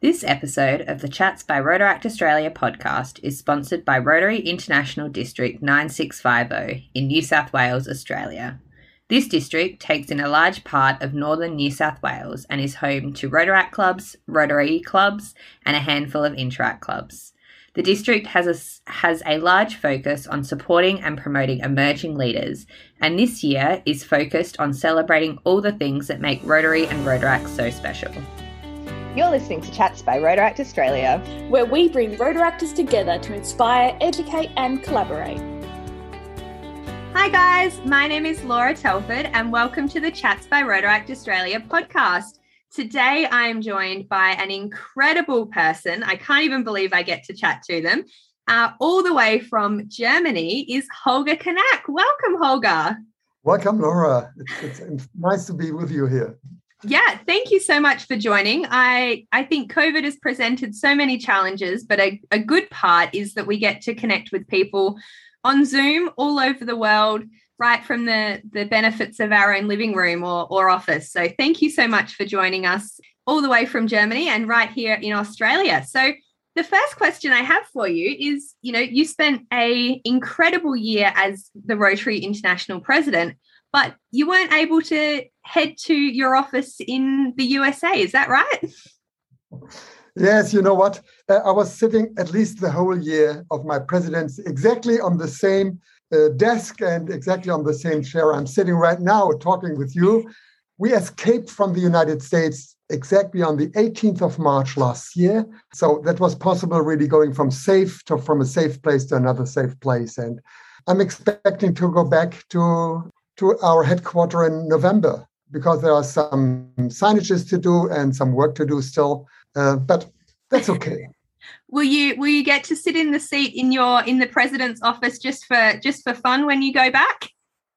This episode of the Chats by Rotaract Australia podcast is sponsored by Rotary International District 9650 in New South Wales, Australia. This district takes in a large part of northern New South Wales and is home to Rotaract clubs, Rotary clubs, and a handful of Interact clubs. The district has a, has a large focus on supporting and promoting emerging leaders, and this year is focused on celebrating all the things that make Rotary and Rotaract so special. You're listening to Chats by Rotaract Australia, where we bring Rotaractors together to inspire, educate, and collaborate. Hi, guys. My name is Laura Telford, and welcome to the Chats by Rotaract Australia podcast. Today, I am joined by an incredible person. I can't even believe I get to chat to them. Uh, all the way from Germany is Holger Knaack. Welcome, Holger. Welcome, Laura. It's, it's nice to be with you here. Yeah, thank you so much for joining. I I think COVID has presented so many challenges, but a, a good part is that we get to connect with people on Zoom all over the world, right from the the benefits of our own living room or, or office. So thank you so much for joining us all the way from Germany and right here in Australia. So the first question I have for you is, you know, you spent a incredible year as the Rotary International President but you weren't able to head to your office in the USA. Is that right? Yes, you know what? Uh, I was sitting at least the whole year of my presidency exactly on the same uh, desk and exactly on the same chair I'm sitting right now talking with you. We escaped from the United States exactly on the 18th of March last year. So that was possible really going from safe to from a safe place to another safe place. And I'm expecting to go back to to our headquarter in November because there are some signages to do and some work to do still. Uh, but that's okay. will you will you get to sit in the seat in your in the president's office just for just for fun when you go back?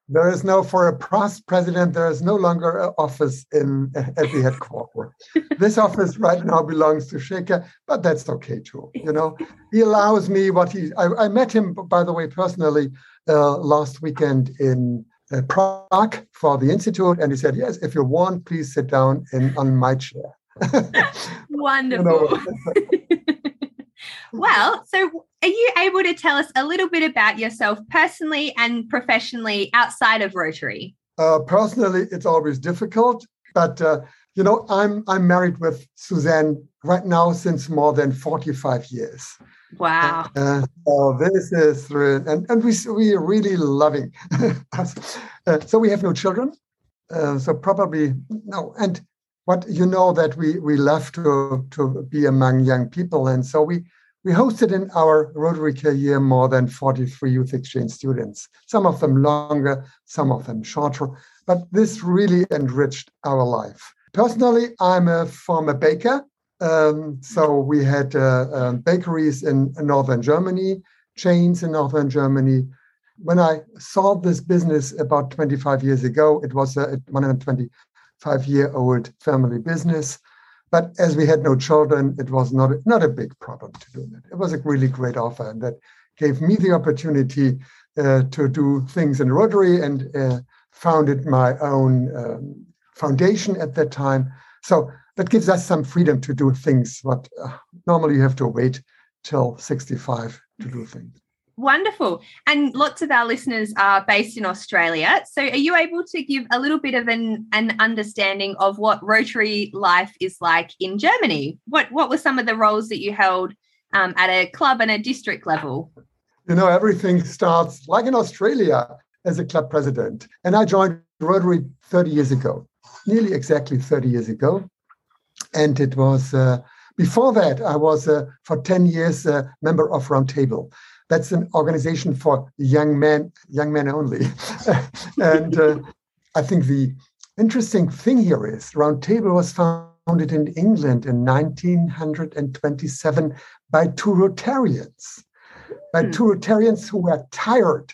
There is no for a past president. There is no longer an office in at the headquarters. this office right now belongs to Shekhar, but that's okay too. You know, he allows me what he. I, I met him, by the way, personally uh, last weekend in uh, Prague for the institute, and he said, "Yes, if you want, please sit down in on my chair." Wonderful. well, so are you able to tell us a little bit about yourself personally and professionally outside of Rotary? Uh, personally, it's always difficult, but uh, you know, I'm I'm married with Susanne right now since more than 45 years. Wow. Uh, so this is and and we we are really loving. Uh, so we have no children. Uh, so probably no. And what you know that we we love to to be among young people, and so we we hosted in our Rotary career more than 43 youth exchange students. Some of them longer, some of them shorter, but this really enriched our life. Personally, I'm a former baker. Um, so we had uh, um, bakeries in, northern Germany, chains in northern Germany. When I saw this business about 25 years ago, it was a 125 year old family business. But as we had no children, it was not, not a big problem to do that. It was a really great offer, and that gave me the opportunity uh, to do things in Rotary and uh, founded my own um, foundation at that time. So that gives us some freedom to do things what uh, normally you have to wait till 65 to do things. Wonderful. And lots of our listeners are based in Australia. So are you able to give a little bit of an, an understanding of what Rotary life is like in Germany? What what were some of the roles that you held um, at a club and a district level? You know, everything starts like in Australia as a club president. And I joined Rotary 30 years ago, nearly exactly 30 years ago. And it was uh, before that, I was uh, for 10 years a member of Roundtable. That's an organization for young men, young men only. and uh, I think the interesting thing here is Roundtable was founded in England in 1927 by two Rotarians, by hmm. two Rotarians who were tired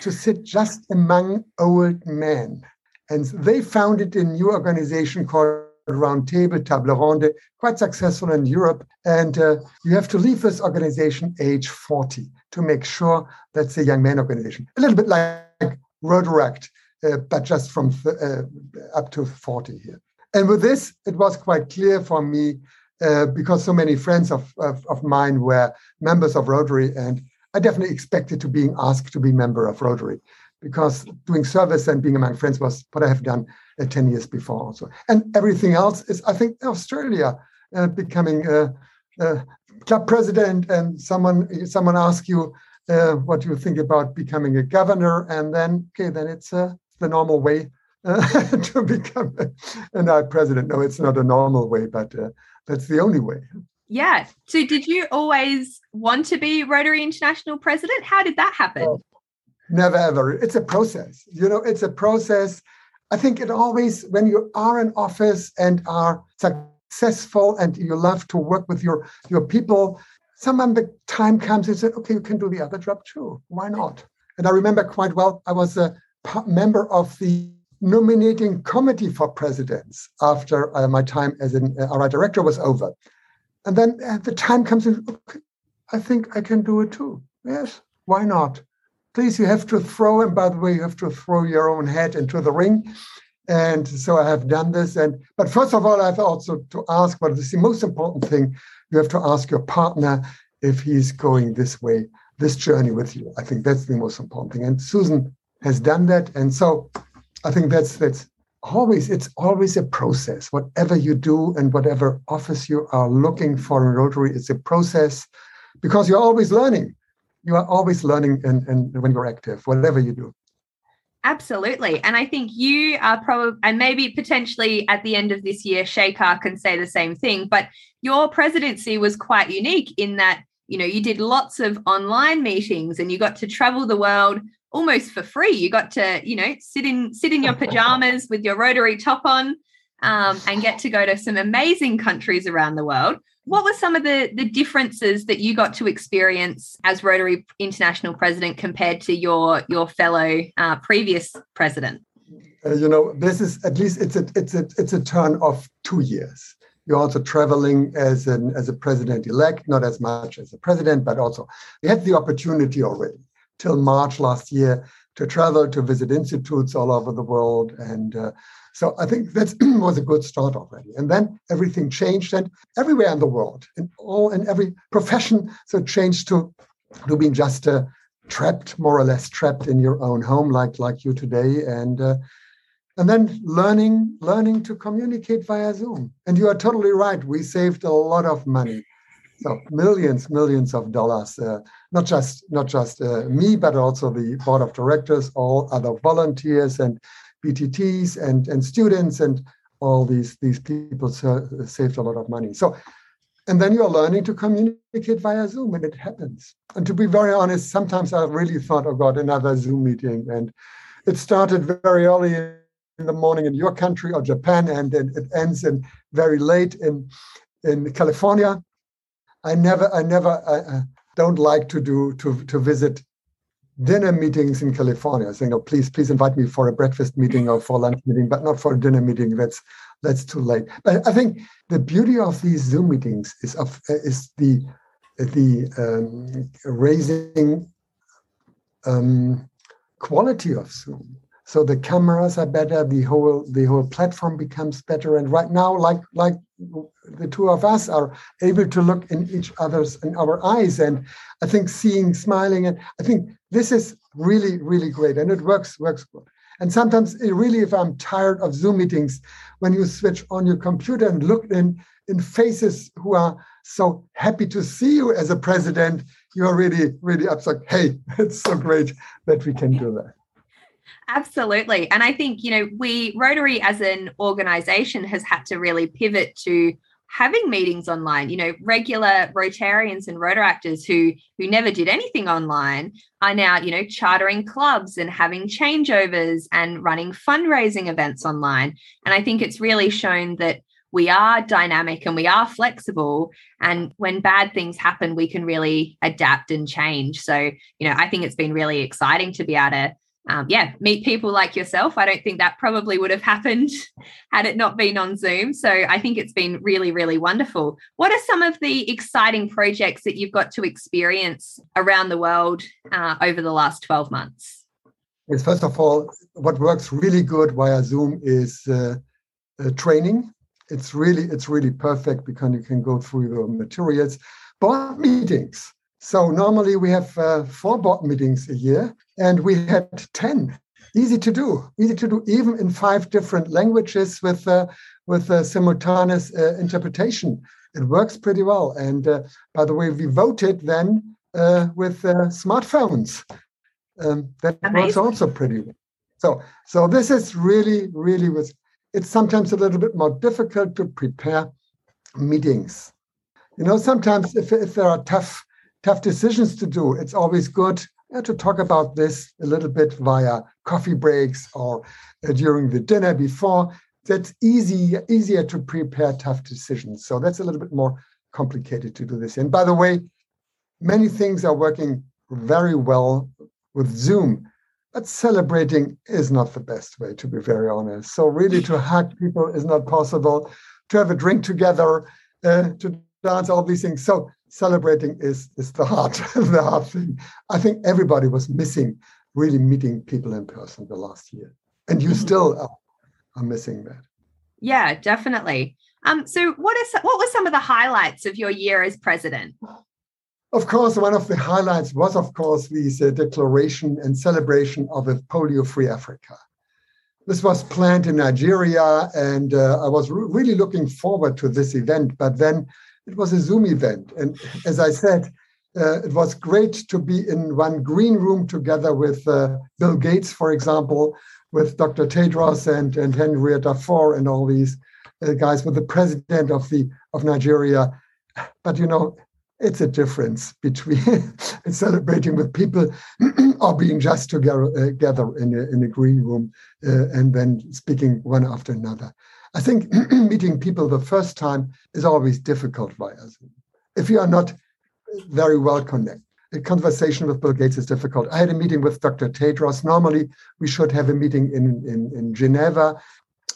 to sit just among old men. And they founded a new organization called Roundtable, Table Ronde, quite successful in Europe. And uh, you have to leave this organization age 40 to make sure that's a young man organization. A little bit like Rotaract, uh, but just from uh, up to 40 here. And with this, it was quite clear for me uh, because so many friends of, of, of mine were members of Rotary, and I definitely expected to being asked to be member of Rotary because doing service and being among friends was what I have done uh, 10 years before also. And everything else is, I think, Australia uh, becoming a, a, club president and someone someone asks you uh, what you think about becoming a governor and then, okay, then it's uh, the normal way uh, to become a, a president. No, it's not a normal way, but uh, that's the only way. Yeah. So, did you always want to be Rotary International president? How did that happen? Oh, never ever. It's a process. You know, it's a process. I think it always, when you are in office and are successful and you love to work with your your people, someone the time comes and said, okay, you can do the other job too. Why not? And I remember quite well. I was a member of the nominating committee for presidents after uh, my time as an uh, RI director was over. And then uh, the time comes in, okay, I think I can do it too. Yes, why not? Please, you have to throw, and by the way, you have to throw your own head into the ring. And so I have done this. And but first of all, I have also to ask what is the most important thing. You have to ask your partner if he's going this way, this journey with you. I think that's the most important thing. And Susan has done that. And so I think that's that's always it's always a process. Whatever you do and whatever office you are looking for in Rotary, it's a process because you're always learning. You are always learning and, and when you're active, whatever you do. Absolutely. And I think you are probably, and maybe potentially at the end of this year, Shekhar can say the same thing, but your presidency was quite unique in that, you know, you did lots of online meetings and you got to travel the world almost for free. You got to, you know, sit in sit in your pajamas with your rotary top on um, and get to go to some amazing countries around the world. What were some of the the differences that you got to experience as Rotary International President compared to your your fellow uh, previous president? Uh, you know, this is at least it's a it's a it's a turn of two years. You're also traveling as an as a president elect, not as much as a president, but also you had the opportunity already till March last year to travel to visit institutes all over the world. And uh, so I think that was a good start already. And then everything changed, and everywhere in the world, in all in every profession, so changed to to being just uh, trapped, more or less trapped in your own home, like like you today, and. Uh, and then learning learning to communicate via zoom and you are totally right we saved a lot of money so millions, millions of dollars. Uh, not just not just uh, me, but also the board of directors, all other volunteers and VTTs and and students and all these these people saved a lot of money. So, and then you're learning to communicate via Zoom, and it happens. And to be very honest, sometimes I really thought, oh God, another Zoom meeting, and it started very early in the morning in your country or Japan, and, and it ends in very late in in California I never, I never, I, I don't like to do to to visit dinner meetings in California. Saying, "Oh, please, please invite me for a breakfast meeting or for a lunch meeting, but not for a dinner meeting. That's that's too late." But I think the beauty of these Zoom meetings is of is the the um, raising um, quality of Zoom. So the cameras are better, the whole the whole platform becomes better. And right now, like like the two of us are able to look in each other's in our eyes and i think seeing smiling and i think this is really really great and it works works good and sometimes really if i'm tired of zoom meetings when you switch on your computer and look in in faces who are so happy to see you as a president you're really really upset. Hey it's so great that we can do that. Absolutely. And I think, you know, we, Rotary as an organization has had to really pivot to having meetings online you know regular rotarians and rotaractors who who never did anything online are now you know chartering clubs and having changeovers and running fundraising events online. And i think it's really shown that we are dynamic and we are flexible. And when bad things happen we can really adapt and change. So you know i think it's been really exciting to be able to um, yeah, meet people like yourself. I don't think that probably would have happened had it not been on Zoom. So I think it's been really, really wonderful. What are some of the exciting projects that you've got to experience around the world uh, over the last 12 months? Yes, first of all, what works really good via Zoom is uh, uh, training. it's really it's really perfect because you can go through the materials. Board meetings. So normally we have uh, four board meetings a year, and we had ten. Easy to do, easy to do, even in five different languages with uh, with uh, simultaneous uh, interpretation. It works pretty well. And uh, by the way, we voted then uh, with smartphones. Um, that Amazing. works also pretty well. So, so this is really, really with, It's sometimes a little bit more difficult to prepare meetings. You know, sometimes if, if there are tough, tough decisions to do, it's always good to talk about this a little bit via coffee breaks or uh, during the dinner before that's easy easier to prepare tough decisions. So that's a little bit more complicated to do this. And by the way, many things are working very well with Zoom, but celebrating is not the best way, to be very honest. So really, to hug people is not possible. To have a drink together, uh, to dance, all these things. So celebrating is is the hard the hard thing. I think everybody was missing really meeting people in person the last year, and you mm-hmm. still are I'm missing that. Yeah, definitely. Um, so what is what were some of the highlights of your year as president? Of course, one of the highlights was, of course, the uh, declaration and celebration of a polio-free Africa. This was planned in Nigeria, and uh, I was re- really looking forward to this event. But then it was a Zoom event, and as I said, uh, it was great to be in one green room together with uh, Bill Gates, for example, with Dr. Tedros and, and Henrietta Fore and all these uh, guys, with the president of the of Nigeria. But you know, it's a difference between celebrating with people or being just together, uh, together in, a, in a green room uh, and then speaking one after another. I think meeting people the first time is always difficult via Zoom. If you are not very well connected, a conversation with Bill Gates is difficult. I had a meeting with Dr. Tedros. Normally, we should have a meeting in, in, in Geneva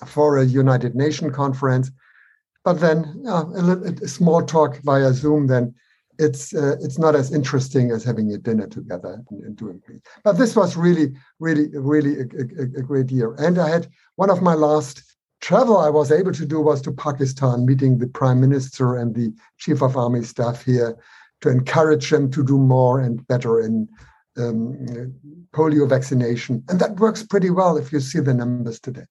for a United Nations conference. But then a, a, small talk via Zoom, then it's uh, it's not as interesting as having a dinner together and, and doing things. But this was really, really, really a, a, a, great year. And I had one of my last travel I was able to do was to Pakistan, meeting the prime minister and the chief of army staff here to encourage them to do more and better in um, polio vaccination. And that works pretty well if you see the numbers today.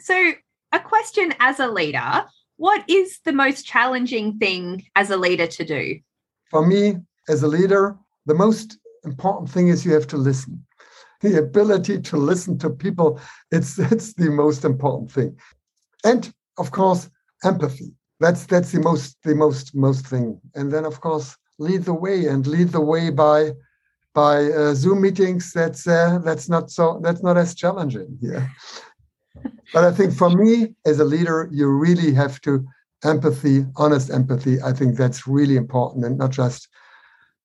So, a question as a leader what is the most challenging thing as a leader to do? For me, as a leader, the most important thing is you have to listen. The ability to listen to people, it's, it's the most important thing. And of course, empathy. That's that's the most the most most thing. And then of course lead the way and lead the way by by uh, Zoom meetings. That's uh, that's not so that's not as challenging here. but I think for me as a leader, you really have to empathy, honest empathy. I think that's really important, and not just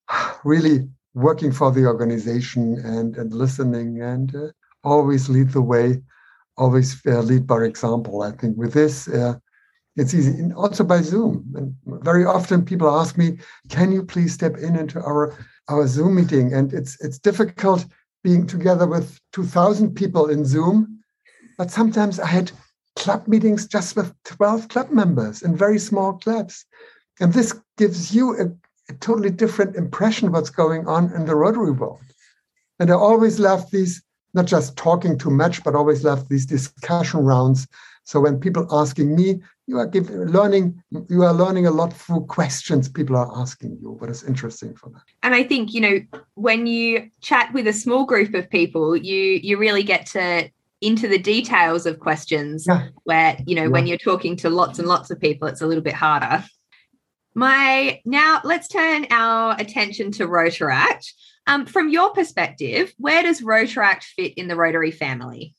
really working for the organization and and listening and uh, always lead the way, always uh, lead by example. I think with this uh, it's easy, and also by Zoom. And very often people ask me, "Can you please step in into our our Zoom meeting?" And it's it's difficult being together with two thousand people in Zoom, but sometimes I had club meetings just with twelve club members in very small clubs, and this gives you a, a totally different impression what's going on in the Rotary world. And I always love these, not just talking too much, but always love these discussion rounds so when people asking me, you are giving, learning, you are learning a lot through questions people are asking you, What is interesting for that. And I think, you know, when you chat with a small group of people, you you really get to into the details of questions yeah. where, you know, yeah. when you're talking to lots and lots of people, it's a little bit harder. My now let's turn our attention to Rotaract. Um, from your perspective, where does Rotaract fit in the Rotary family?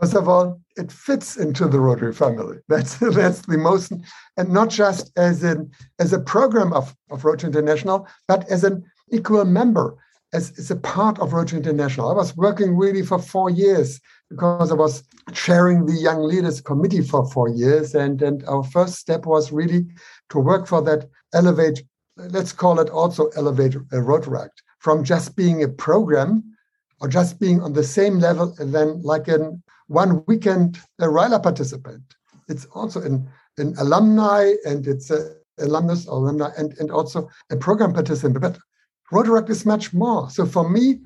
First of all, it fits into the Rotary family. That's that's the most, and not just as an as a program of, of Rotary International, but as an equal member, as, as a part of Rotary International. I was working really for four years because I was chairing the Young Leaders Committee for four years, and and our first step was really to work for that elevate. Let's call it also elevate a Rotaract from just being a program or just being on the same level and then like an one weekend a RYLA participant. it's also an, an alumni and it's a alumnus alumni and, and also a program participant. But Rotaract is much more. So for me,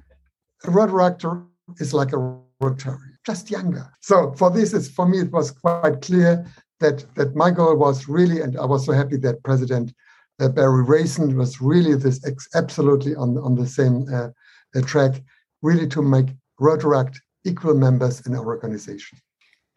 a Rotaractor is like a Rotary, just younger. So for this, is for me, it was quite clear that that my goal was really, and I was so happy that President uh, Barry Rassin was really this ex- absolutely on on the same uh, uh, track, really to make Rotaract equal members in our organization.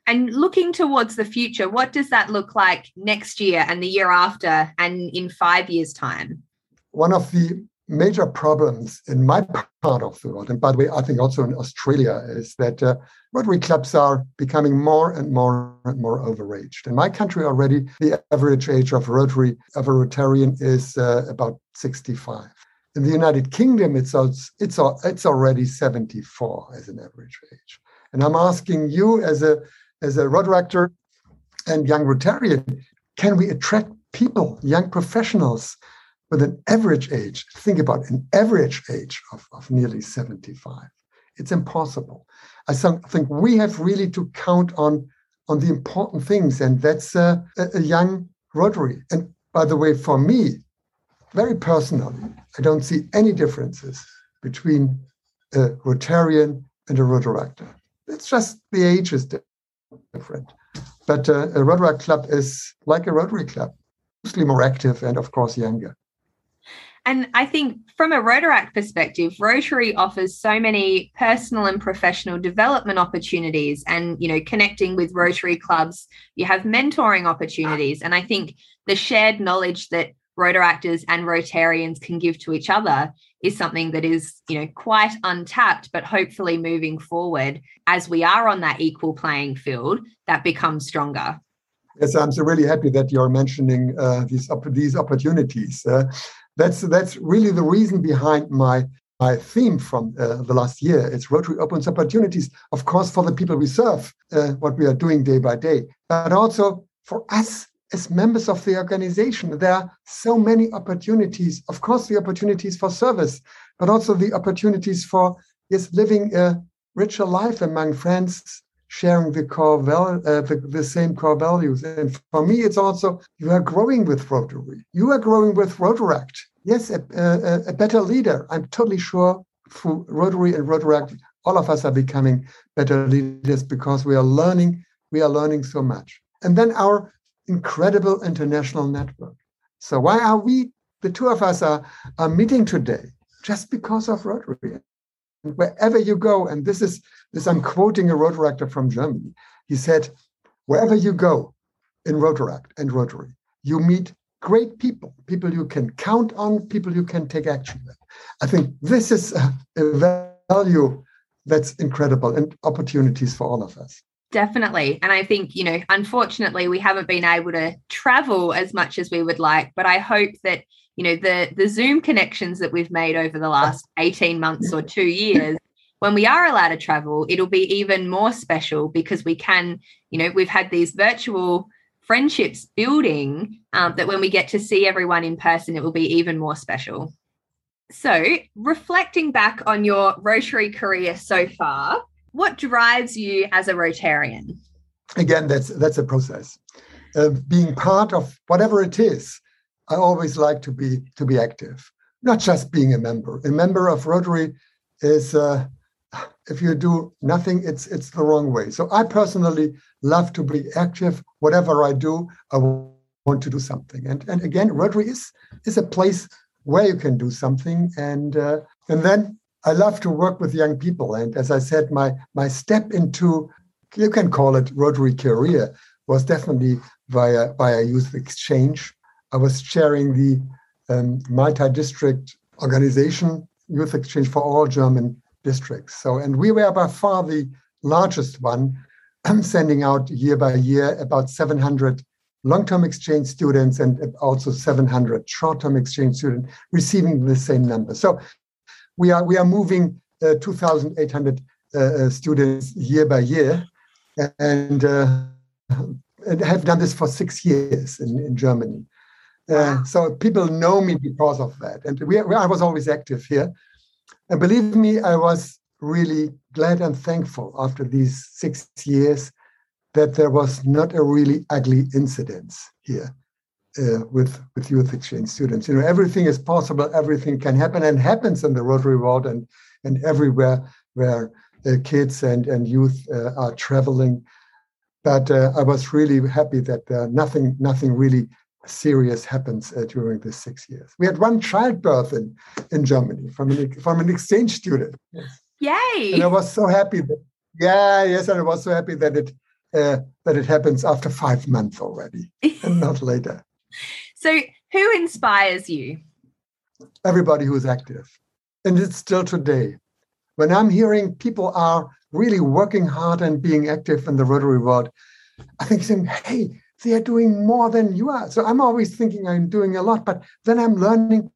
And looking towards the future, what does that look like next year and the year after and in five years' time? One of the major problems in my part of the world, and by the way, I think also in Australia, is that uh, Rotary clubs are becoming more and more and more overaged. In my country already, the average age of Rotary of a Rotarian is uh, about 65. In the United Kingdom, it's, it's, it's already 74 as an average age. And I'm asking you as a as a Rotaractor and young Rotarian, can we attract people, young professionals with an average age? Think about an average age of, of nearly 75. It's impossible. I think we have really to count on, on the important things, and that's a, a young Rotary. And by the way, for me, very personally, I don't see any differences between a Rotarian and a Rotaractor. It's just the age is different different. But uh, a Rotary Club is like a Rotary Club, mostly more active and, of course, younger. And I think from a Rotaract perspective, Rotary offers so many personal and professional development opportunities and, you know, connecting with Rotary clubs, you have mentoring opportunities. And I think the shared knowledge that Rotaractors and Rotarians can give to each other is something that is, you know, quite untapped, but hopefully moving forward as we are on that equal playing field, that becomes stronger. Yes, I'm so really happy that you're mentioning uh, these these opportunities. Uh, that's that's really the reason behind my my theme from uh, the last year. It's Rotary opens opportunities, of course, for the people we serve, uh, what we are doing day by day, but also for us as members of the organization. There are so many opportunities. Of course, the opportunities for service, but also the opportunities for yes, living a richer life among friends, sharing the core val- uh, the, the, same core values. And for me, it's also you are growing with Rotary. You are growing with Rotaract. Yes, a, a, a better leader. I'm totally sure through Rotary and Rotaract, all of us are becoming better leaders because we are learning. We are learning so much. And then our incredible international network. So why are we, the two of us are, are meeting today? Just because of Rotary. Wherever you go, and this is this, I'm quoting a Rotaractor from Germany. He said, wherever you go in Rotaract and Rotary, you meet great people, people you can count on, people you can take action with. I think this is a, a value that's incredible and opportunities for all of us. Definitely. And I think, you know, unfortunately, we haven't been able to travel as much as we would like, but I hope that, you know, the the Zoom connections that we've made over the last 18 months or 2 years when we are allowed to travel, it'll be even more special because we can, you know, we've had these virtual friendships building um, that when we get to see everyone in person, it will be even more special. So, reflecting back on your Rotary career so far, what drives you as a Rotarian? Again, that's that's a process. Uh, being part of whatever it is, I always like to be to be active, not just being a member. A member of Rotary is uh, if you do nothing, it's it's the wrong way. So I personally love to be active. Whatever I do, I want to do something. And and again, Rotary is is a place where you can do something. And uh, and then I love to work with young people. And as I said, my my step into you can call it Rotary career was definitely via via youth exchange. I was chairing the um, multi-district organization youth exchange for all German districts. So, and we were by far the largest one, sending out year by year about 700 long-term exchange students and also 700 short-term exchange students receiving the same number. So we are we are moving uh, 2,800 uh, uh, students year by year, and, uh, and have done this for six years in, in Germany. So people know me because of that, and we, I was always active here. And believe me, I was really glad and thankful after these six years that there was not a really ugly incident here uh, with with youth exchange students. You know, everything is possible, everything can happen, and happens in the Rotary world and and everywhere where uh, kids and and youth uh, are traveling. But uh, I was really happy that uh, nothing nothing really serious happens uh, during these six years. We had one childbirth in in Germany from an from an exchange student. Yes. Yay! And I was so happy that yeah yes, and I was so happy that it that it happens after five months already and not later. So, who inspires you? Everybody who's active. And it's still today. When I'm hearing people are really working hard and being active in the Rotary world, I think saying, hey, they are doing more than you are. So I'm always thinking I'm doing a lot, but then I'm learning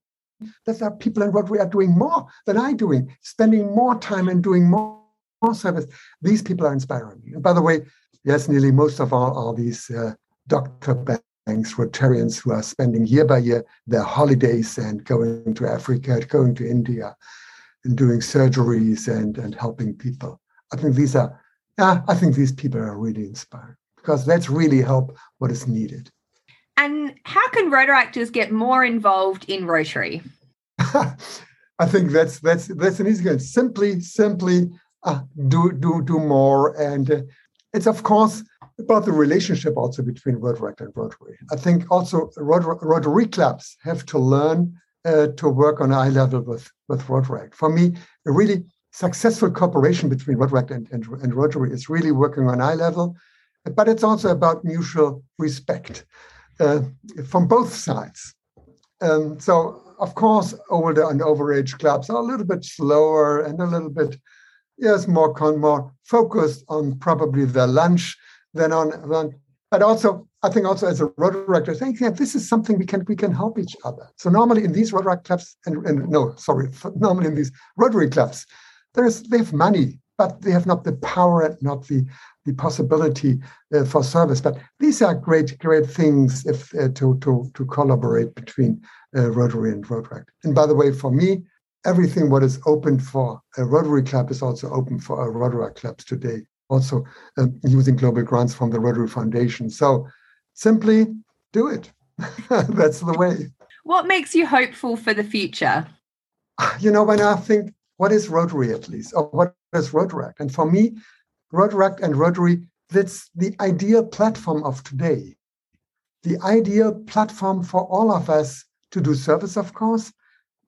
that there are people in Rotary are doing more than I'm doing, spending more time and doing more, more service. These people are inspiring me. And by the way, yes, nearly most of all are these uh, Dr thanks Rotarians who are spending year by year their holidays and going to Africa, going to India, and doing surgeries and, and helping people. I think these are, yeah, I think these people are really inspired because that's really help what is needed. And how can Rotaractors get more involved in Rotary? I think that's that's that's an easy one. Simply, simply uh, do do do more, and uh, it's of course about the relationship also between Rotaract and Rotary. I think also Rotary clubs have to learn uh, to work on eye level with, with Rotaract. For me, a really successful cooperation between Rotaract and, and, and Rotary is really working on eye level, but it's also about mutual respect uh, from both sides. Um, so, of course, older and overage clubs are a little bit slower and a little bit, yes, more con- more focused on probably the lunch than on, on but also I think also as a Rotary director, saying, yeah, this is something we can we can help each other. So normally in these Rotary clubs, and, and no, sorry, normally in these Rotary clubs, there is they have money, but they have not the power and not the the possibility uh, for service. But these are great great things if uh, to to to collaborate between uh, Rotary and Rotary. And by the way, for me, everything what is open for a Rotary club is also open for a Rotary clubs today also uh, using global grants from the Rotary Foundation. So simply do it. That's the way. What makes you hopeful for the future? You know, when I think, what is Rotary at least, or what is Rotaract? And for me, Rotaract and Rotary, that's the ideal platform of today. The ideal platform for all of us to do service, of course,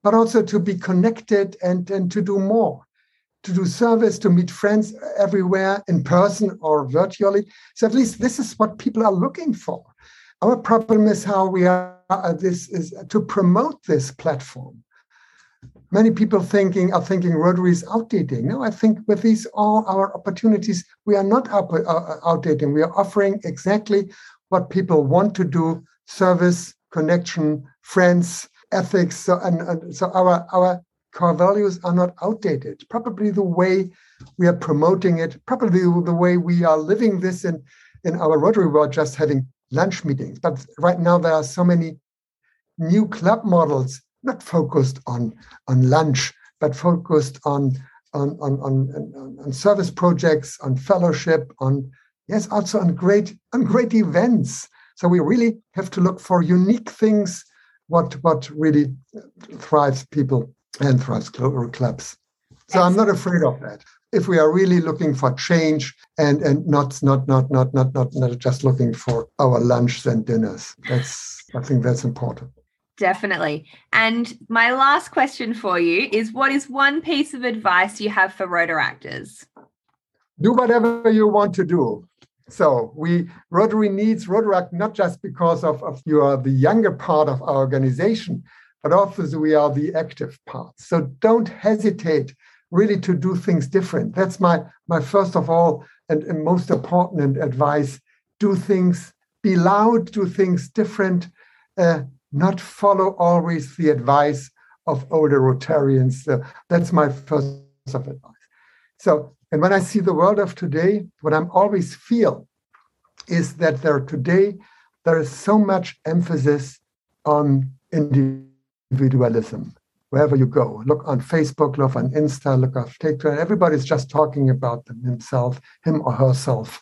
but also to be connected and, and to do more to do service, to meet friends everywhere in person or virtually. So at least this is what people are looking for. Our problem is how we are. Uh, this is to promote this platform. Many people thinking are thinking Rotary is outdating. No, I think with these all our opportunities, we are not out, uh, outdating. We are offering exactly what people want to do: service, connection, friends, ethics. So, and, and so our our core values are not outdated. Probably the way we are promoting it, probably the way we are living this in, in our Rotary world, just having lunch meetings. But right now, there are so many new club models not focused on, on lunch, but focused on, on, on, on, on service projects, on fellowship, on yes, also on great on great events. So we really have to look for unique things, what what really thrives people and thrives clubs. So I'm not afraid of that. If we are really looking for change and and not not not not not not not just looking for our lunches and dinners, that's I think that's important. Definitely. And my last question for you is what is one piece of advice you have for Rotaractors? Do whatever you want to do. So we Rotary needs Rotaract not just because of, of you are the younger part of our organization, but also we are the active part. So don't hesitate really to do things different. That's my my first of all and, and most important advice. Do things, be loud, do things different, uh, not follow always the advice of older Rotarians. That's my first of advice. So, and when I see the world of today, what I'm always feel is that there today there is so much emphasis on individualism wherever you go. Look on Facebook, look on Insta, look on TikTok. Everybody's just talking about himself, him or herself.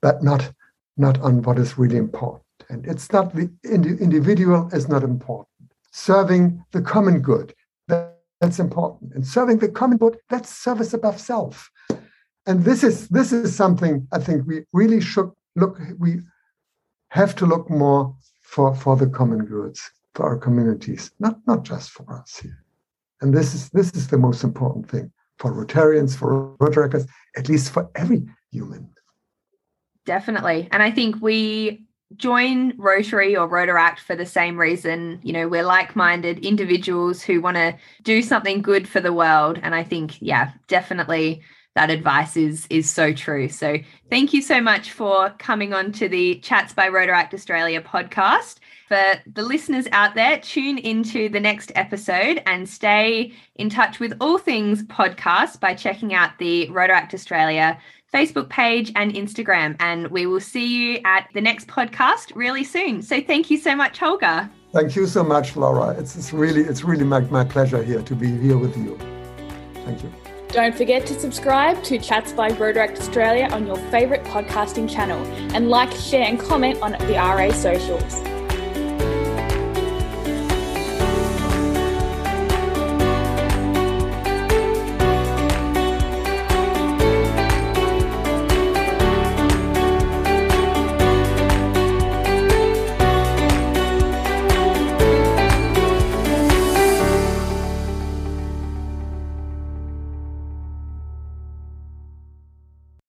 but not not on what is really important. And it's not the indi- individual is not important. Serving the common good, that, that's important. And serving the common good, that's service above self. And this is this is something I think we really should look. We have to look more for for the common goods for our communities, not not just for us here. And this is this is the most important thing for Rotarians, for Rotaractors, at least for every human. Definitely. And I think we join Rotary or Rotaract for the same reason. You know, we're like minded individuals who want to do something good for the world. And I think, yeah, definitely that advice is is so true. So thank you so much for coming on to the Chats by Rotaract Australia podcast. For the listeners out there, tune into the next episode and stay in touch with all things podcast by checking out the Rotaract Australia Facebook page and Instagram. And we will see you at the next podcast really soon. So thank you so much, Holger. Thank you so much, Laura. It's, it's really it's really my, my pleasure here to be here with you. Thank you. Don't forget to subscribe to Chats by Rotaract Australia on your favourite podcasting channel and like, share, and comment on the RA socials.